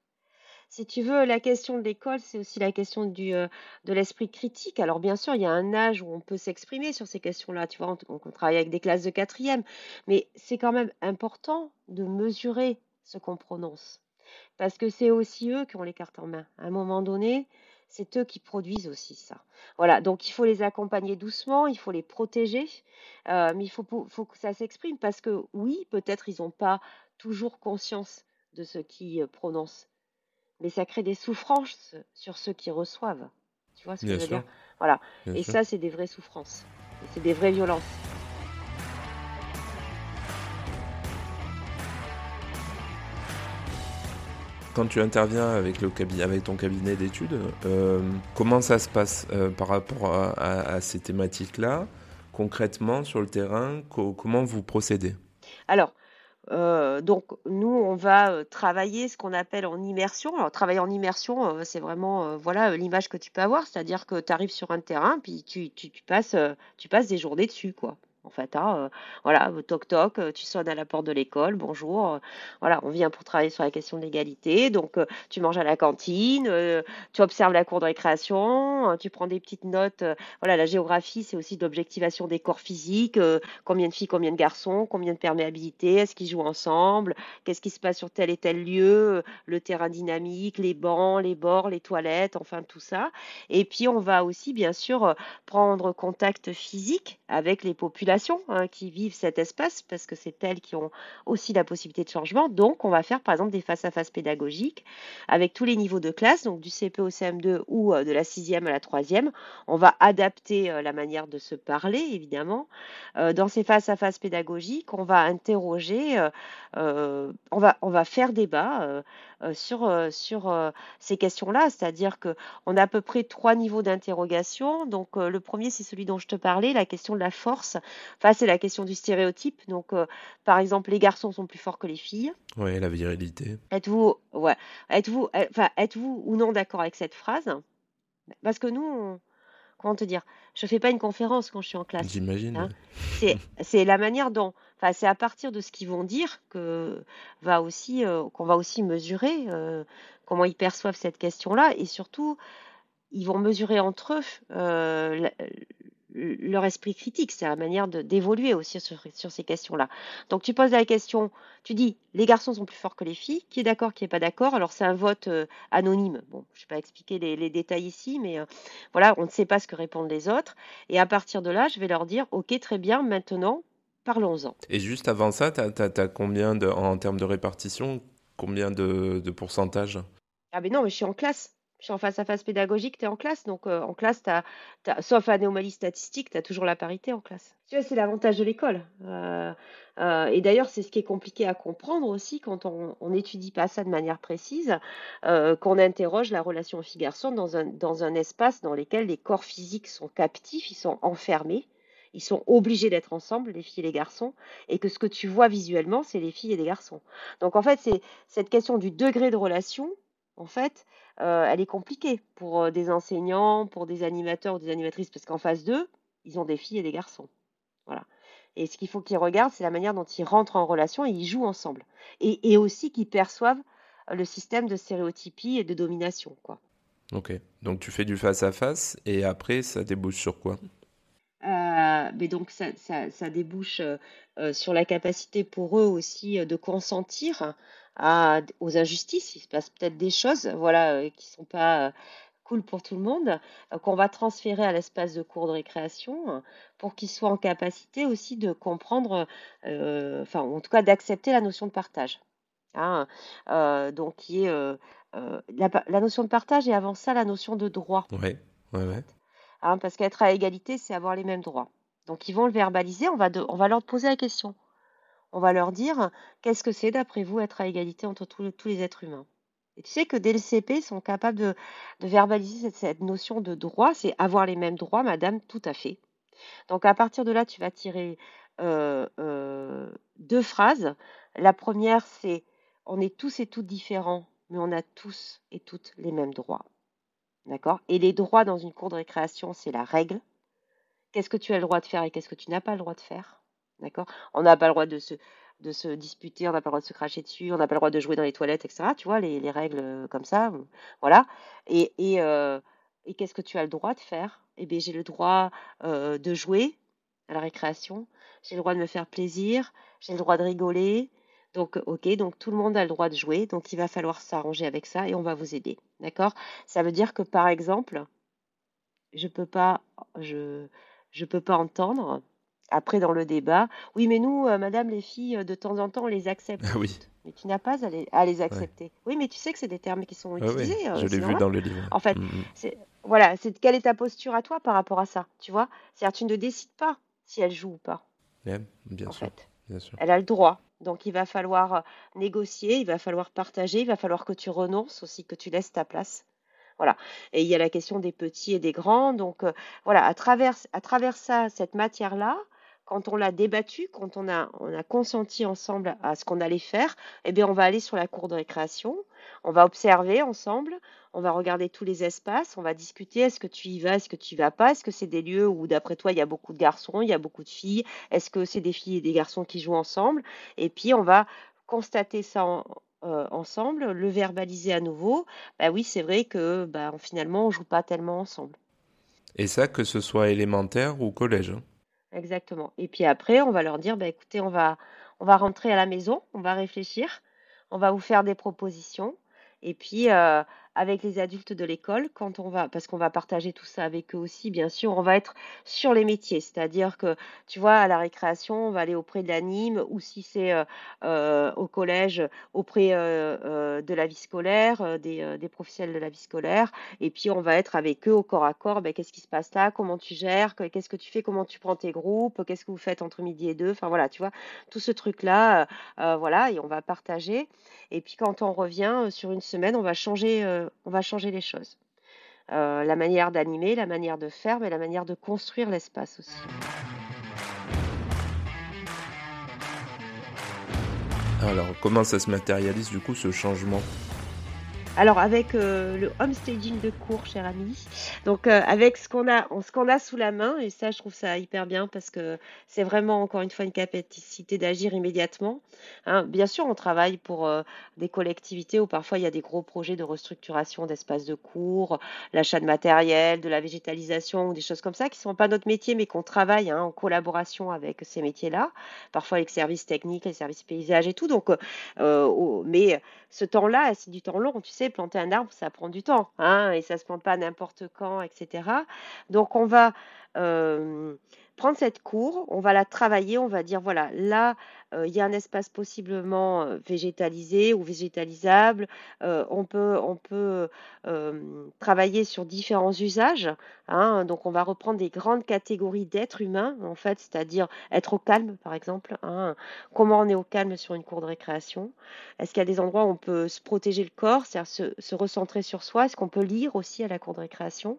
si tu veux, la question de l'école, c'est aussi la question du, euh, de l'esprit critique. Alors bien sûr, il y a un âge où on peut s'exprimer sur ces questions-là, tu vois, on, travaille avec des classes de quatrième, mais c'est quand même important de mesurer ce qu'on prononce, parce que c'est aussi eux qui ont les cartes en main. À un moment donné, c'est eux qui produisent aussi ça. Voilà, donc il faut les accompagner doucement, il faut les protéger, euh, mais il faut, faut que ça s'exprime, parce que oui, peut-être ils n'ont pas toujours conscience de ce qu'ils euh, prononcent mais ça crée des souffrances sur ceux qui reçoivent. Tu vois ce que je veux dire? Voilà. et ça, c'est des vraies souffrances. C'est des vraies violences. Quand tu interviens avec, le avec ton cabinet d'études, euh, comment ça se passe euh, par rapport à, ces thématiques-là? Concrètement, sur le terrain, comment vous procédez? Alors, euh, donc nous, on va euh, travailler ce qu'on appelle en immersion. Alors travailler en immersion, euh, c'est vraiment voilà l'image que tu peux avoir, c'est-à-dire que tu arrives sur un terrain, puis tu, passes, tu passes des journées dessus, quoi. En fait. Hein, euh, voilà, toc toc, tu sonnes à la porte de l'école, bonjour. voilà, on vient pour travailler sur la question de l'égalité. Donc, tu manges à la cantine, tu observes la cour de récréation, tu prends des petites notes. voilà, la géographie, c'est aussi de l'objectivation des corps physiques. combien de filles, combien de garçons, combien de perméabilité, est-ce qu'ils jouent ensemble, qu'est-ce qui se passe sur tel et tel lieu, le terrain dynamique, les bancs, les bords, les toilettes, enfin tout ça. Et puis, on va aussi, bien sûr, prendre contact physique avec les populations hein, qui vivent cet espace, parce que c'est elles qui ont aussi la possibilité de changement. Donc, on va faire par exemple des face-à-face pédagogiques avec tous les niveaux de classe, donc du CP au CM2 ou euh, de la sixième à la troisième. On va adapter euh, la manière de se parler, évidemment. Euh, dans ces face-à-face pédagogiques, on va interroger, on, va, on va faire débat sur, sur ces questions-là, c'est-à-dire qu'on a à peu près trois niveaux d'interrogation. Donc, le premier, c'est celui dont je te parlais, la question de la force. Enfin, c'est la question du stéréotype. Donc, par exemple, les garçons sont plus forts que les filles. Oui, la virilité. Êtes-vous ouais, êtes-vous enfin, êtes-vous ou non d'accord avec cette phrase? Parce que nous, comment te dire Je fais pas une conférence quand je suis en classe. J'imagine. Hein. c'est la manière dont, enfin, c'est à partir de ce qu'ils vont dire que va aussi euh, qu'on va aussi mesurer euh, comment ils perçoivent cette question-là et surtout ils vont mesurer entre eux euh, leur esprit critique, c'est la manière d'évoluer aussi sur, ces questions-là. Donc tu poses la question, tu dis les garçons sont plus forts que les filles, qui est d'accord, qui n'est pas d'accord? Alors c'est un vote euh, anonyme. Bon, je ne vais pas expliquer les, détails ici, mais euh, voilà, on ne sait pas ce que répondent les autres. Et à partir de là, je vais leur dire, ok, très bien, maintenant, parlons-en. Et juste avant ça, tu as, combien de, en termes de répartition, combien de, de pourcentage? Ah ben non, mais je suis en classe je suis en face à face pédagogique, tu es en classe. Donc, en classe, as, sauf anomalie statistique, tu as toujours la parité en classe. C'est l'avantage de l'école. et d'ailleurs, c'est ce qui est compliqué à comprendre aussi quand on n'étudie pas ça de manière précise, qu'on interroge la relation fille-garçon dans un, dans un espace dans lequel les corps physiques sont captifs, ils sont enfermés. Ils sont obligés d'être ensemble, les filles et les garçons, et que ce que tu vois visuellement, c'est les filles et les garçons. Donc en fait, c'est cette question du degré de relation, en fait, euh, elle est compliquée pour euh, des enseignants, pour des animateurs ou des animatrices, parce qu'en face d'eux, ils ont des filles et des garçons. Voilà. Et ce qu'il faut qu'ils regardent, c'est la manière dont ils rentrent en relation et ils jouent ensemble. Et, aussi qu'ils perçoivent le système de stéréotypie et de domination. Quoi. Ok. Donc tu fais du face-à-face et après, ça débouche sur quoi? Euh, mais donc ça, ça, débouche sur la capacité pour eux aussi de consentir aux injustices. Il se passe peut-être des choses, voilà, euh, qui sont pas euh, cool pour tout le monde, euh, qu'on va transférer à l'espace de cours de récréation pour qu'ils soient en capacité aussi de comprendre, enfin, en tout cas d'accepter la notion de partage. Hein. donc, qui est la, notion de partage et avant ça la notion de droit. Oui, ouais, ouais. Hein, parce qu'être à égalité, c'est avoir les mêmes droits. Donc, ils vont le verbaliser, on va, leur poser la question on va leur dire qu'est-ce que c'est d'après vous être à égalité entre tous, les êtres humains? Et tu sais que dès le CP, sont capables de, verbaliser cette, notion de droit, c'est avoir les mêmes droits, madame, tout à fait. Donc à partir de là, tu vas tirer euh, euh, deux phrases. La première, c'est on est tous et toutes différents, mais on a tous et toutes les mêmes droits. D'accord? Et les droits dans une cour de récréation, c'est la règle? Qu'est-ce que tu as le droit de faire et qu'est-ce que tu n'as pas le droit de faire? D'accord? On n'a pas le droit de se, de se disputer, on n'a pas le droit de se cracher dessus, on n'a pas le droit de jouer dans les toilettes, etc. Tu vois, les, règles euh, comme ça. Euh, voilà. Et, euh, et, qu'est-ce que tu as le droit de faire? Eh bien, j'ai le droit de jouer à la récréation, j'ai le droit de me faire plaisir, j'ai le droit de rigoler. Donc, ok, donc tout le monde a le droit de jouer, donc il va falloir s'arranger avec ça et on va vous aider. D'accord? Ça veut dire que par exemple, je peux pas, je, je peux pas entendre après, dans le débat, oui, mais nous, euh, madame, les filles, euh, de temps en temps, on les accepte. Ah oui. Mais tu n'as pas à les, accepter. Oui, mais tu sais que c'est des termes qui sont utilisés. je euh, l'ai vu dans le livre. En fait, mm, mm. c'est voilà, c'est quelle est ta posture à toi par rapport à ça, tu vois? C'est-à-dire, tu ne décides pas si elle joue ou pas. bien, sûr. bien sûr. Elle a le droit. Donc, il va falloir négocier, il va falloir partager, il va falloir que tu renonces aussi, que tu laisses ta place. Voilà. Et il y a la question des petits et des grands. Donc, voilà, à travers, à travers ça, cette matière-là, quand on l'a débattu, quand on a, on a consenti ensemble à ce qu'on allait faire, eh bien, on va aller sur la cour de récréation, On va observer ensemble, on va regarder tous les espaces, on va discuter, est-ce que tu y vas, est-ce que tu y vas pas, est-ce que c'est des lieux où d'après toi il y a beaucoup de garçons, il y a beaucoup de filles, est-ce que c'est des filles et des garçons qui jouent ensemble? Et puis on va constater ça euh, ensemble, le verbaliser à nouveau. Bah oui, c'est vrai que bah, finalement on joue pas tellement ensemble. Et ça, que ce soit élémentaire ou collège. Hein. Exactement. Et puis après, on va leur dire, bah, écoutez, on va, on va rentrer à la maison, on va réfléchir, on va vous faire des propositions. Et puis, euh, avec les adultes de l'école quand on va, parce qu'on va partager tout ça avec eux aussi, bien sûr, on va être sur les métiers, c'est-à-dire que, tu vois, à la récréation, on va aller auprès de l'anime ou si c'est euh, euh, au collège, auprès euh, de la vie scolaire, des, professionnels de la vie scolaire, et puis on va être avec eux au corps à corps, ben, qu'est-ce qui se passe là, comment tu gères, qu'est-ce que tu fais, comment tu prends tes groupes, qu'est-ce que vous faites entre midi et deux, enfin voilà, tu vois, tout ce truc-là, voilà, et on va partager. Et puis quand on revient sur une semaine, on va changer on va changer les choses. Euh, la manière d'animer, la manière de faire, mais la manière de construire l'espace aussi. Alors, comment ça se matérialise du coup ce changement? Alors avec euh, le homestaging de cours, cher ami, donc euh, avec ce qu'on a, ce qu'on a sous la main, et ça je trouve ça hyper bien parce que c'est vraiment encore une fois une capacité d'agir immédiatement. Hein. Bien sûr, on travaille pour euh, des collectivités où parfois il y a des gros projets de restructuration d'espaces de cours, l'achat de matériel, de la végétalisation ou des choses comme ça qui sont pas notre métier mais qu'on travaille hein, en collaboration avec ces métiers-là, parfois avec services techniques, les services paysages et tout. Donc, mais ce temps-là, c'est du temps long, tu sais planter un arbre, ça prend du temps, hein, et ça se plante pas n'importe quand, etc. Donc on va euh, prendre cette cour, on va la travailler, on va dire voilà, là, il y a un espace possiblement euh, végétalisé ou végétalisable. Euh, on peut, on peut travailler sur différents usages. Hein. donc, on va reprendre des grandes catégories d'êtres humains, en fait, c'est-à-dire être au calme, par exemple. Hein. Comment on est au calme sur une cour de récréation? Est-ce qu'il y a des endroits où on peut se protéger le corps, c'est-à-dire se, recentrer sur soi? Est-ce qu'on peut lire aussi à la cour de récréation?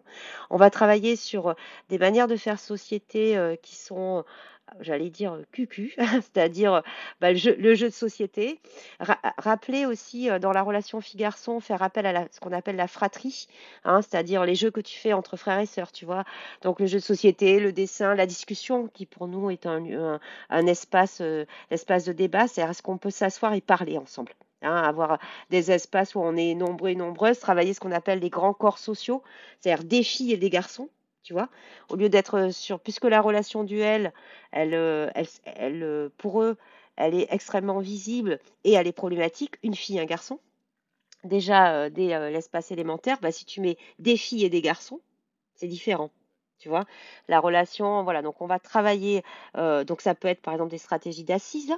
On va travailler sur des manières de faire société qui sont j'allais dire cucu, c'est-à-dire bah, le, jeu, de société. rappeler aussi dans la relation fille-garçon, faire appel à ce qu'on appelle la fratrie, hein, c'est-à-dire les jeux que tu fais entre frères et sœurs, tu vois. Donc le jeu de société, le dessin, la discussion, qui pour nous est un, un, espace, espace de débat, c'est-à-dire est-ce qu'on peut s'asseoir et parler ensemble. Hein, avoir des espaces où on est nombreux et nombreuses, travailler ce qu'on appelle les grands corps sociaux, c'est-à-dire des filles et des garçons, tu vois, au lieu d'être sur, puisque la relation duel, elle, elle, pour eux, elle est extrêmement visible et elle est problématique, une fille, un garçon. Déjà, dès l'espace élémentaire, bah, si tu mets des filles et des garçons, c'est différent. Tu vois, la relation, voilà, donc on va travailler, donc ça peut être par exemple des stratégies d'assises.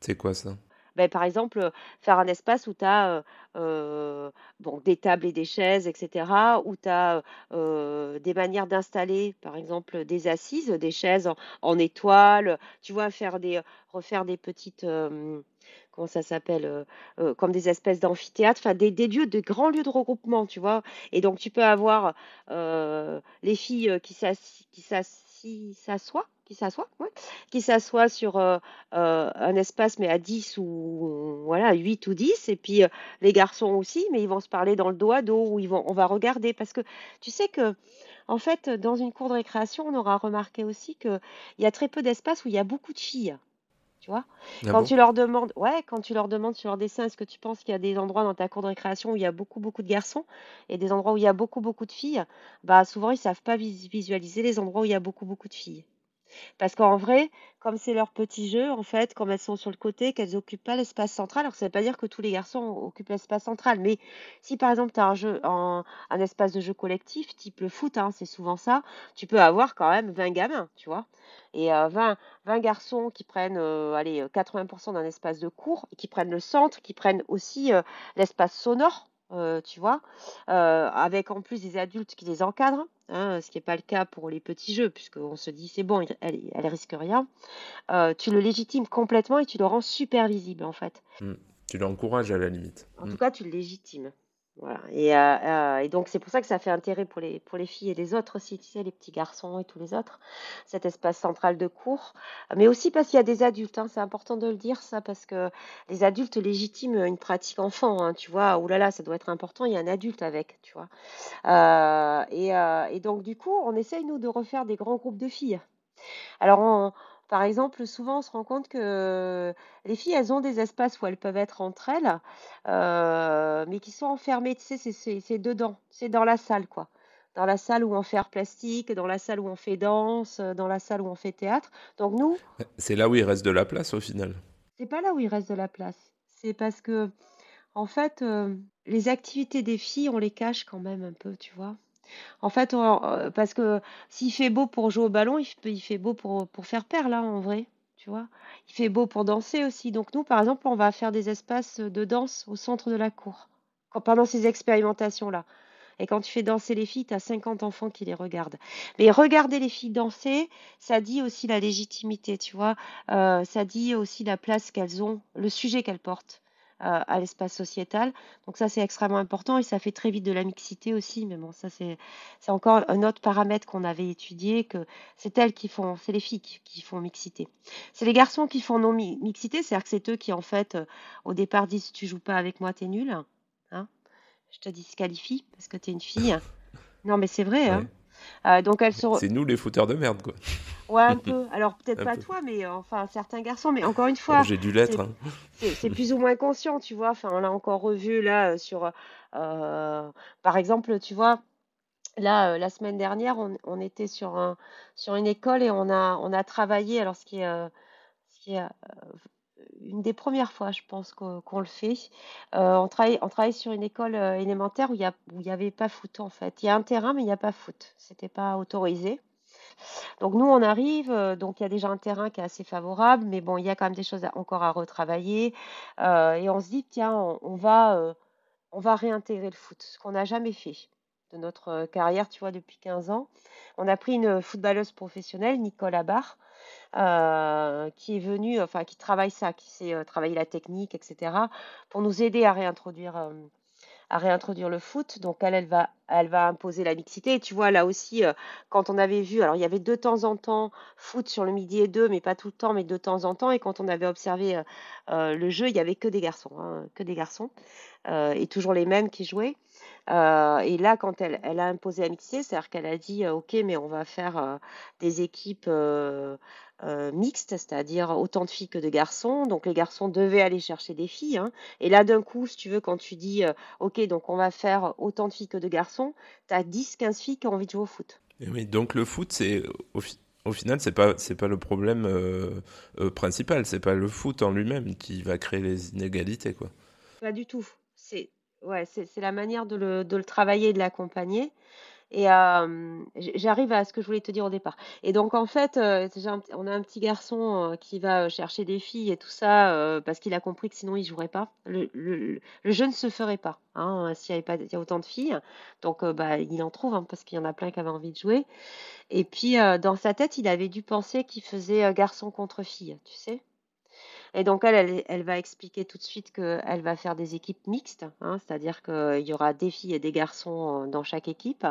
C'est quoi ça? Ben, par exemple, faire un espace où tu as bon, des tables et des chaises, etc., où tu as des manières d'installer, par exemple, des assises, des chaises en, étoile, tu vois, faire des, refaire des petites comment ça s'appelle, comme des espèces d'amphithéâtres, enfin des, lieux, de grands lieux de regroupement, tu vois. Et donc tu peux avoir les filles qui s'assoient qui s'assoit, qui s'assoit sur euh, euh, un espace mais à 10 ou voilà 8 ou 10 et puis euh, les garçons aussi mais ils vont se parler dans le dos à dos ou ils vont on va regarder. Parce que tu sais que en fait dans une cour de récréation on aura remarqué aussi que il y a très peu d'espace où il y a beaucoup de filles tu vois. Ah quand tu leur demandes ouais quand tu leur demandes sur leur dessin est-ce que tu penses qu'il y a des endroits dans ta cour de récréation où il y a beaucoup beaucoup de garçons et des endroits où il y a beaucoup beaucoup de filles? Bah souvent ils savent pas visualiser les endroits où il y a beaucoup beaucoup de filles parce qu'en vrai, comme c'est leur petit jeu, en fait, comme elles sont sur le côté, qu'elles occupent pas l'espace central, alors ça ne veut pas dire que tous les garçons occupent l'espace central, mais si par exemple tu as un un, espace de jeu collectif, type le foot, hein, c'est souvent ça, tu peux avoir quand même 20 gamins, tu vois. Et 20, euh, garçons qui prennent euh, allez, 80% d'un espace de cours, qui prennent le centre, qui prennent aussi euh, l'espace sonore, tu vois, avec en plus des adultes qui les encadrent. Hein, ce qui n'est pas le cas pour les petits jeux, puisqu'on se dit c'est bon, elle, elle risque rien, euh, tu le légitimes complètement et tu le rends super visible en fait. Mmh. Tu l'encourages à la limite. En mmh. tout cas, tu le légitimes. Voilà. Et, euh, euh, et donc c'est pour ça que ça fait intérêt pour les pour les filles et les autres aussi, tu sais, les petits garçons et tous les autres, cet espace central de cours. Mais aussi parce qu'il y a des adultes, hein, c'est important de le dire ça, parce que les adultes légitiment une pratique enfant, hein, tu vois. Ouh là là, ça doit être important. Il y a un adulte avec, tu vois. Euh, et, et donc du coup, on essaye nous de refaire des grands groupes de filles. Alors on, par exemple, souvent, on se rend compte que les filles, elles ont des espaces où elles peuvent être entre elles, euh, mais qui sont enfermées, tu sais, c'est c'est- c'est dedans, c'est dans la salle, quoi. Dans la salle où on fait art plastique, dans la salle où on fait danse, dans la salle où on fait théâtre. Donc nous, C'est là où il reste de la place au final. c'est pas là où il reste de la place. C'est parce que, en fait, euh, les activités des filles, on les cache quand même un peu, tu vois. En fait, on- euh, parce que s'il fait beau pour jouer au ballon, il fait, beau pour, faire paire, là, en vrai, tu vois. Il fait beau pour danser aussi. Donc nous, par exemple, on va faire des espaces de danse au centre de la cour, pendant ces expérimentations-là. Et quand tu fais danser les filles, tu as 50 enfants qui les regardent. Mais regarder les filles danser, ça dit aussi la légitimité, tu vois. Euh, ça dit aussi la place qu'elles ont, le sujet qu'elles portent à l'espace sociétal. Donc ça, c'est extrêmement important et ça fait très vite de la mixité aussi. Mais bon, ça, c'est encore un autre paramètre qu'on avait étudié, que c'est elles qui font, c'est les filles qui, font mixité. C'est les garçons qui font non mi- mixité, c'est-à-dire que c'est eux qui, en fait, euh, au départ disent, tu joues pas avec moi, t'es nul. Hein je te disqualifie parce que t'es une fille. Non, mais c'est vrai. Hein. Euh, donc elles re- C'est nous les fouteurs de merde, quoi. Ouais, un peu. Alors peut-être pas peu. toi, mais euh, enfin certains garçons. Mais encore une fois, j'ai dû l'être. c'est hein. plus ou moins conscient, tu vois. Enfin, on l'a encore revu là euh, sur, euh, par exemple, tu vois, là la semaine dernière, on, on était sur un sur une école et on a on a travaillé. Alors ce qui est ce qui est une des premières fois, je pense qu'on le fait. Euh, on travaille sur une école euh, élémentaire où il y a où il y avait pas foot en fait. Il y a un terrain, mais il n'y a pas foot. C'était pas autorisé. Donc nous, on arrive, euh, donc il y a déjà un terrain qui est assez favorable, mais bon, il y a quand même des choses encore à retravailler. Et on se dit, tiens, on, va, on va réintégrer le foot, ce qu'on n'a jamais fait de notre euh, carrière, tu vois, depuis 15 ans. On a pris une footballeuse professionnelle, Nicole Abar, euh, qui est venue, enfin, qui travaille ça, qui sait euh, travailler la technique, etc., pour nous aider à réintroduire. euh, à réintroduire le foot. Donc elle, elle va, elle va imposer la mixité. Et tu vois, là aussi, euh, quand on avait vu, alors il y avait de temps en temps foot sur le midi et deux, mais pas tout le temps, mais de temps en temps. Et quand on avait observé euh, euh, le jeu, il y avait que des garçons, hein, que des garçons, euh, et toujours les mêmes qui jouaient. Euh, et là, quand elle, elle a imposé la mixité, c'est-à-dire qu'elle a dit, euh, ok, mais on va faire euh, des équipes mixtes, c'est-à-dire autant de filles que de garçons. Donc les garçons devaient aller chercher des filles. hein. Et là, d'un coup, si tu veux, quand tu dis Ok, donc on va faire autant de filles que de garçons. Tu as 10-15 filles qui ont envie de jouer au foot. Et oui, donc le foot, c'est au, fi- au final, c'est pas c'est pas le problème euh, euh, principal. C'est pas le foot en lui-même qui va créer les inégalités, quoi. Pas du tout. Ouais, c'est la manière de le, de le travailler et de l'accompagner. Et j'arrive à ce que je voulais te dire au départ. Et donc en fait, on a un petit garçon qui va chercher des filles et tout ça parce qu'il a compris que sinon il jouerait pas. Le, jeu ne se ferait pas hein, s'il y avait pas y a autant de filles. Donc bah il en trouve hein, parce qu'il y en a plein qui avaient envie de jouer. Et puis dans sa tête, il avait dû penser qu'il faisait garçon contre fille, tu sais. Et donc elle, elle, elle va expliquer tout de suite qu'elle va faire des équipes mixtes, hein, c'est-à-dire qu'il y aura des filles et des garçons euh, dans chaque équipe.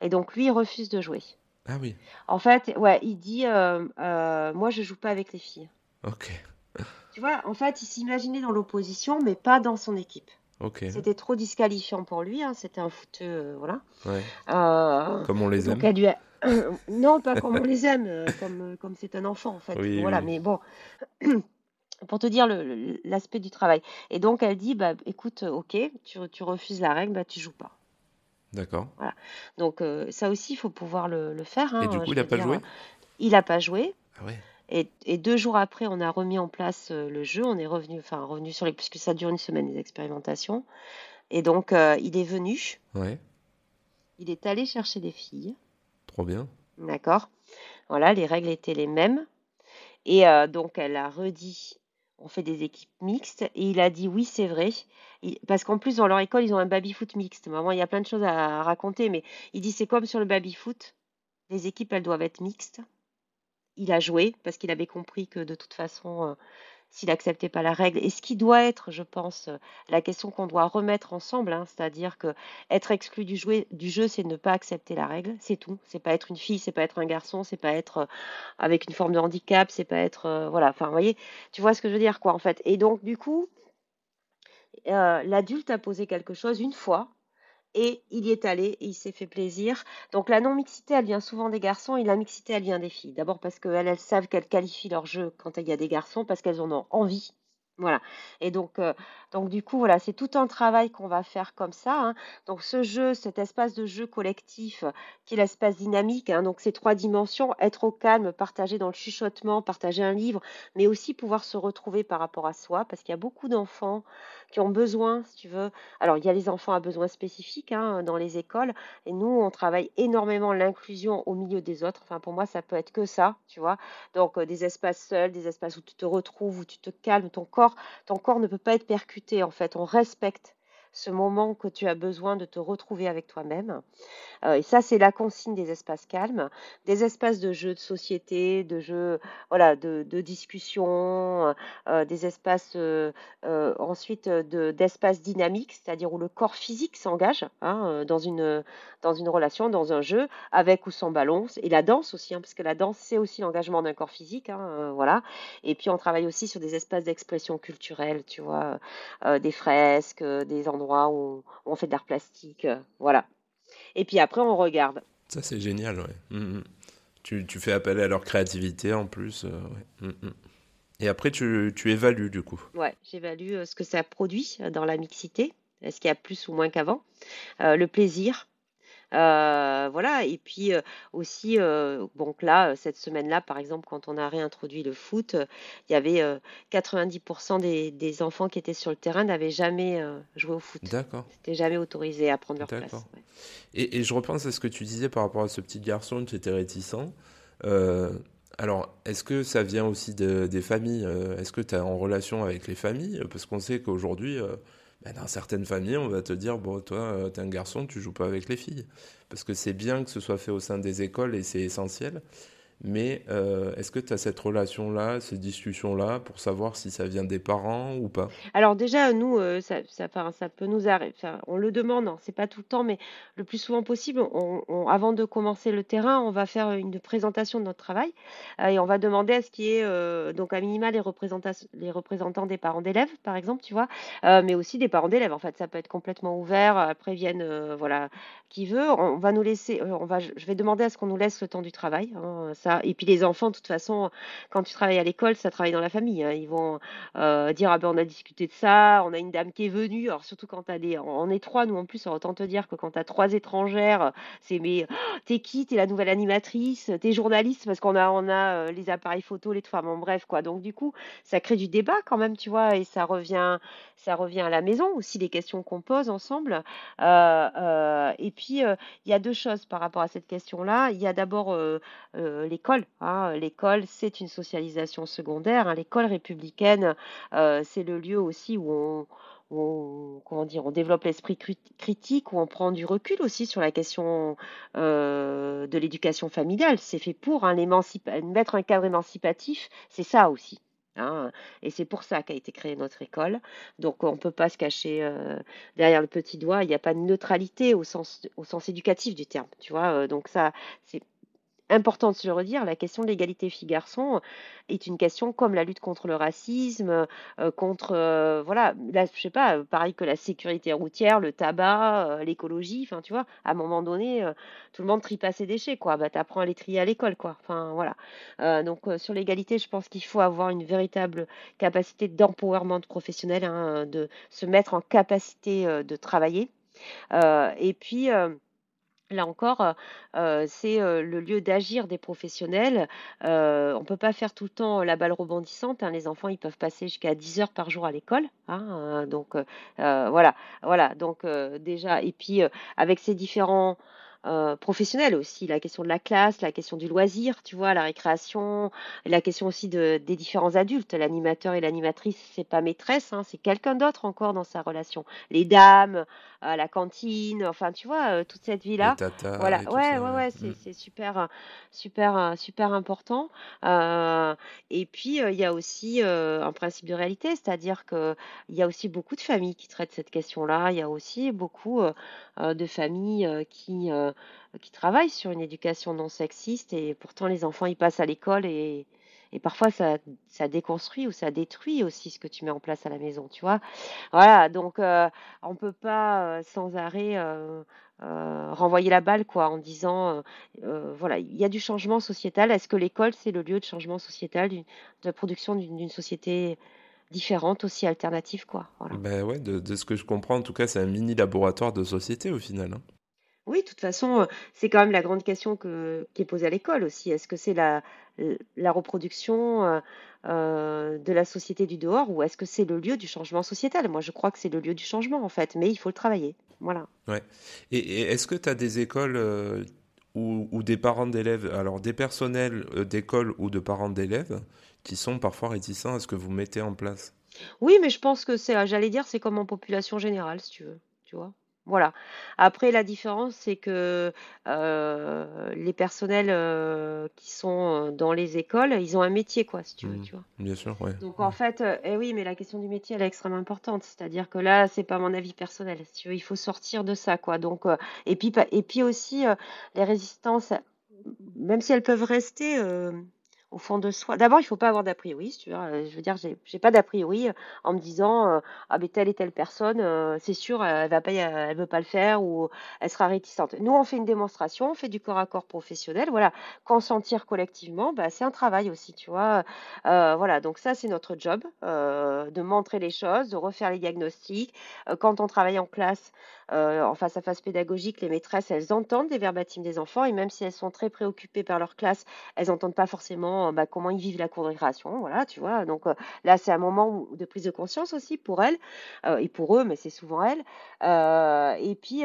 Et donc lui, il refuse de jouer. Ah oui, En fait, ouais, il dit, euh, euh, moi, je joue pas avec les filles. ok, Tu vois, en fait, il s'imaginait dans l'opposition, mais pas dans son équipe. ok, C'était trop disqualifiant pour lui, hein, c'était un footeux, euh, voilà. ouais. Euh, Comme on les aime. elle lui a... non, pas comme on les aime, comme comme c'est un enfant en fait. Oui, Voilà, oui. mais bon, pour te dire l'aspect du travail. Et donc elle dit, bah écoute, euh, ok, tu, tu refuses la règle, bah tu joues pas. D'accord. Donc euh, ça aussi, il faut pouvoir le, le faire. Et hein, du coup, il a veux pas dire, joué? Il a pas joué. Ah ouais. Et, et deux jours après, on a remis en place euh, le jeu. On est revenu, enfin revenu sur les, puisque ça dure une semaine les expérimentations. Et donc euh, il est venu, Ouais. il est allé chercher des filles, Trop bien. d'accord. Voilà, les règles étaient les mêmes. Et euh, donc elle a redit, on fait des équipes mixtes. Et il a dit oui, c'est vrai. Parce qu'en plus dans leur école, ils ont un baby-foot mixte. Maman, il y a plein de choses à raconter, mais il dit c'est comme sur le baby-foot. Les équipes, elles doivent être mixtes. Il a joué parce qu'il avait compris que de toute façon, euh, s'il n'acceptait pas la règle. Et ce qui doit être, je pense, la question qu'on doit remettre ensemble, hein, c'est-à-dire que être exclu du, du jeu, c'est ne pas accepter la règle, c'est tout. C'est pas être une fille, c'est pas être un garçon, c'est pas être avec une forme de handicap, c'est pas être, voilà. Enfin, vous voyez, tu vois ce que je veux dire, quoi, en fait. Et donc, du coup, l'adulte a posé quelque chose une fois, et il y est allé et il s'est fait plaisir. Donc la non-mixité, elle vient souvent des garçons et la mixité, elle vient des filles. D'abord parce qu'elles elles savent qu'elles qualifient leur jeu quand il y a des garçons, parce qu'elles en ont envie. Voilà. Et donc, euh, donc du coup, voilà, c'est tout un travail qu'on va faire comme ça. hein. Donc ce jeu, cet espace de jeu collectif, qui est l'espace dynamique, hein, donc ces trois dimensions, être au calme, partager dans le chuchotement, partager un livre, mais aussi pouvoir se retrouver par rapport à soi, parce qu'il y a beaucoup d'enfants qui ont besoin, si tu veux. Alors, il y a les enfants à besoins spécifiques hein, dans les écoles, et nous, on travaille énormément l'inclusion au milieu des autres. Enfin, pour moi, ça peut être que ça, tu vois. Donc, euh, des espaces seuls, des espaces où tu te retrouves, où tu te calmes, ton corps, ton corps ne peut pas être percuté, en fait. On respecte ce moment que tu as besoin de te retrouver avec toi-même. Euh, et ça, c'est la consigne des espaces calmes, des espaces de jeux de société, de jeux, voilà, de, de discussion, euh, euh, des espaces ensuite d'espaces dynamiques, c'est-à-dire où le corps physique s'engage hein, dans une dans une relation, dans un jeu, avec ou sans ballon, et la danse aussi, hein, parce que la danse c'est aussi l'engagement d'un corps physique, hein, voilà. Et puis on travaille aussi sur des espaces d'expression culturelle, tu vois, des fresques, des endroits où, on fait de l'art plastique, voilà. Et puis après, on regarde. Ça, c'est génial, ouais. Mm, mm. Tu, tu, fais appel à leur créativité en plus. Euh, ouais. Mm, Et après, tu, tu, évalues du coup. Ouais, j'évalue euh, ce que ça produit euh, dans la mixité. Est-ce qu'il y a plus ou moins qu'avant? Euh, Le plaisir, euh, voilà, et puis euh, aussi, euh, donc là, cette semaine-là, par exemple, quand on a réintroduit le foot, il y avait 90% des, des, enfants qui étaient sur le terrain n'avaient jamais joué au foot. D'accord. C'était jamais autorisé à prendre leur place. Ouais. Et, et, je repense à ce que tu disais par rapport à ce petit garçon qui était réticent. alors, est-ce que ça vient aussi de, des familles Est-ce que tu es en relation avec les familles? Parce qu'on sait qu'aujourd'hui ben, dans certaines familles, on va te dire bon, toi, euh, t'es un garçon, tu joues pas avec les filles. Parce que c'est bien que ce soit fait au sein des écoles et c'est essentiel. Mais euh, est-ce que tu as cette relation-là, ces discussions-là, pour savoir si ça vient des parents ou pas? Alors déjà, nous, euh, ça, peut nous arriver, on le demande, hein, c'est pas tout le temps, mais le plus souvent possible, avant de commencer le terrain, on va faire une présentation de notre travail euh, et on va demander à ce ait euh, donc à minima les, les représentants des parents d'élèves, par exemple, tu vois, mais aussi des parents d'élèves. En fait, ça peut être complètement ouvert. Après viennent, euh, voilà, qui veut. On va nous laisser, on va, je vais demander à ce qu'on nous laisse le temps du travail. Hein, et puis les enfants, de toute façon, quand tu travailles à l'école, ça travaille dans la famille. Hein. Ils vont euh, dire ah ben on a discuté de ça, on a une dame qui est venue. Alors surtout quand des, en étroit, nous en plus, on autant te dire que quand t'as trois étrangères, c'est mais oh, t'es qui? T'es la nouvelle animatrice? T'es journaliste? Parce qu'on a on a euh, les appareils photo, les femmes, en bref quoi. Donc du coup, ça crée du débat quand même, tu vois, et ça revient, ça revient à la maison aussi les questions qu'on pose ensemble. Euh, et puis il y a deux choses par rapport à cette question-là. Il y a d'abord les l'école. Hein. L'école, c'est une socialisation secondaire. Hein. L'école républicaine, euh, c'est le lieu aussi où on, comment dire, on développe l'esprit critique, où on prend du recul aussi sur la question euh, de l'éducation familiale. C'est fait pour hein, mettre un cadre émancipatif, c'est ça aussi. Et c'est pour ça qu'a été créée notre école. Donc on ne peut pas se cacher euh, derrière le petit doigt. Il n'y a pas de neutralité au sens, au sens éducatif du terme. Tu vois, donc ça, c'est important de se le redire, la question de l'égalité filles-garçons est une question comme la lutte contre le racisme, euh, contre, euh, voilà, là, je sais pas, pareil que la sécurité routière, le tabac, euh, l'écologie, enfin, tu vois, à un moment donné, euh, tout le monde trie pas ses déchets, quoi. Bah, t'apprends à les trier à l'école, quoi. Enfin, voilà. Euh, donc, euh, sur l'égalité, je pense qu'il faut avoir une véritable capacité d'empowerment professionnel, hein, de se mettre en capacité de travailler. et puis, Là encore, euh, c'est euh, le lieu d'agir des professionnels. Euh, on peut pas faire tout le temps la balle rebondissante. Hein. Les enfants, ils peuvent passer jusqu'à 10 heures par jour à l'école. Hein, donc voilà, voilà. Donc déjà, et puis avec ces différents euh, professionnelle aussi, la question de la classe, la question du loisir, tu vois, la récréation, la question aussi de, des différents adultes. L'animateur et l'animatrice, c'est pas maîtresse, hein, c'est quelqu'un d'autre encore dans sa relation. Les dames, à la cantine, enfin, tu vois, euh, toute cette vie-là. Voilà, ouais, ouais, ouais, c'est, mm. c'est super, super, super important. Euh, et puis, il y a aussi un principe de réalité, c'est-à-dire que il y a aussi beaucoup de familles qui traitent cette question-là. Il y a aussi beaucoup de familles qui qui travaillent sur une éducation non sexiste et pourtant les enfants ils passent à l'école et, et parfois ça, déconstruit ou ça détruit aussi ce que tu mets en place à la maison, tu vois. Voilà, donc euh, on peut pas euh, sans arrêt euh, renvoyer la balle quoi en disant voilà, il y a du changement sociétal. Est-ce que l'école c'est le lieu de changement sociétal, de production d'une société différente aussi alternative quoi? Voilà. Ben ouais, de, de, ce que je comprends en tout cas, c'est un mini laboratoire de société au final. Hein. Oui, de toute façon, c'est quand même la grande question que, qui est posée à l'école aussi. Est-ce que c'est la, la reproduction de la société du dehors ou est-ce que c'est le lieu du changement sociétal? Moi, je crois que c'est le lieu du changement, en fait, mais il faut le travailler. Voilà. Ouais. Et, est-ce que tu as des écoles ou, ou, des parents d'élèves, alors des personnels d'école ou de parents d'élèves qui sont parfois réticents à ce que vous mettez en place? Oui, mais je pense que c'est, j'allais dire, c'est comme en population générale, si tu veux. Tu vois voilà. Après, la différence, c'est que euh, les personnels euh, qui sont dans les écoles, ils ont un métier, quoi, si tu veux, mmh. tu vois? Bien sûr, ouais. Donc en fait, euh, eh oui, mais la question du métier, elle est extrêmement importante. C'est-à-dire que là, c'est pas mon avis personnel. Si tu veux, il faut sortir de ça, quoi. Donc et puis et puis aussi les résistances, même si elles peuvent rester au fond de soi. D'abord, il faut pas avoir d'a priori, tu vois. Je veux dire, j'ai, j'ai pas d'a priori euh, en me disant euh, ah mais telle et telle personne, euh, c'est sûr, elle va pas, elle veut pas le faire ou elle sera réticente. Nous, on fait une démonstration, on fait du corps à corps professionnel, voilà. Consentir collectivement, bah, c'est un travail aussi, tu vois. voilà, donc ça, c'est notre job, de montrer les choses, de refaire les diagnostics. quand on travaille en classe, en face à face pédagogique, les maîtresses, elles entendent les verbatims des enfants et même si elles sont très préoccupées par leur classe, elles n'entendent pas forcément bah, comment ils vivent la cour de récréation. Voilà, tu vois. Donc là, c'est un moment de prise de conscience aussi pour elles et pour eux, mais c'est souvent elles. et puis,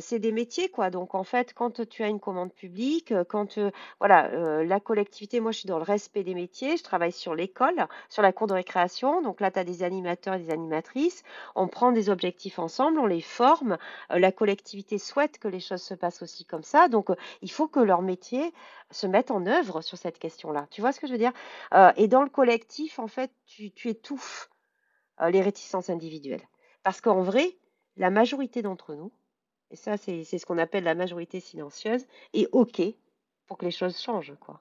c'est des métiers, quoi. Donc en fait, quand tu as une commande publique, quand voilà, la collectivité, moi, je suis dans le respect des métiers. Je travaille sur l'école, sur la cour de récréation. Donc là, tu as des animateurs et des animatrices. On prend des objectifs ensemble, on les forme euh, la collectivité souhaite que les choses se passent aussi comme ça. Donc, euh, il faut que leur métier se mette en œuvre sur cette question-là. Tu vois ce que je veux dire? Euh, Et dans le collectif, en fait, tu, étouffes les réticences individuelles. Parce qu'en vrai, la majorité d'entre nous, et ça, c'est ce qu'on appelle la majorité silencieuse, est OK pour que les choses changent, quoi.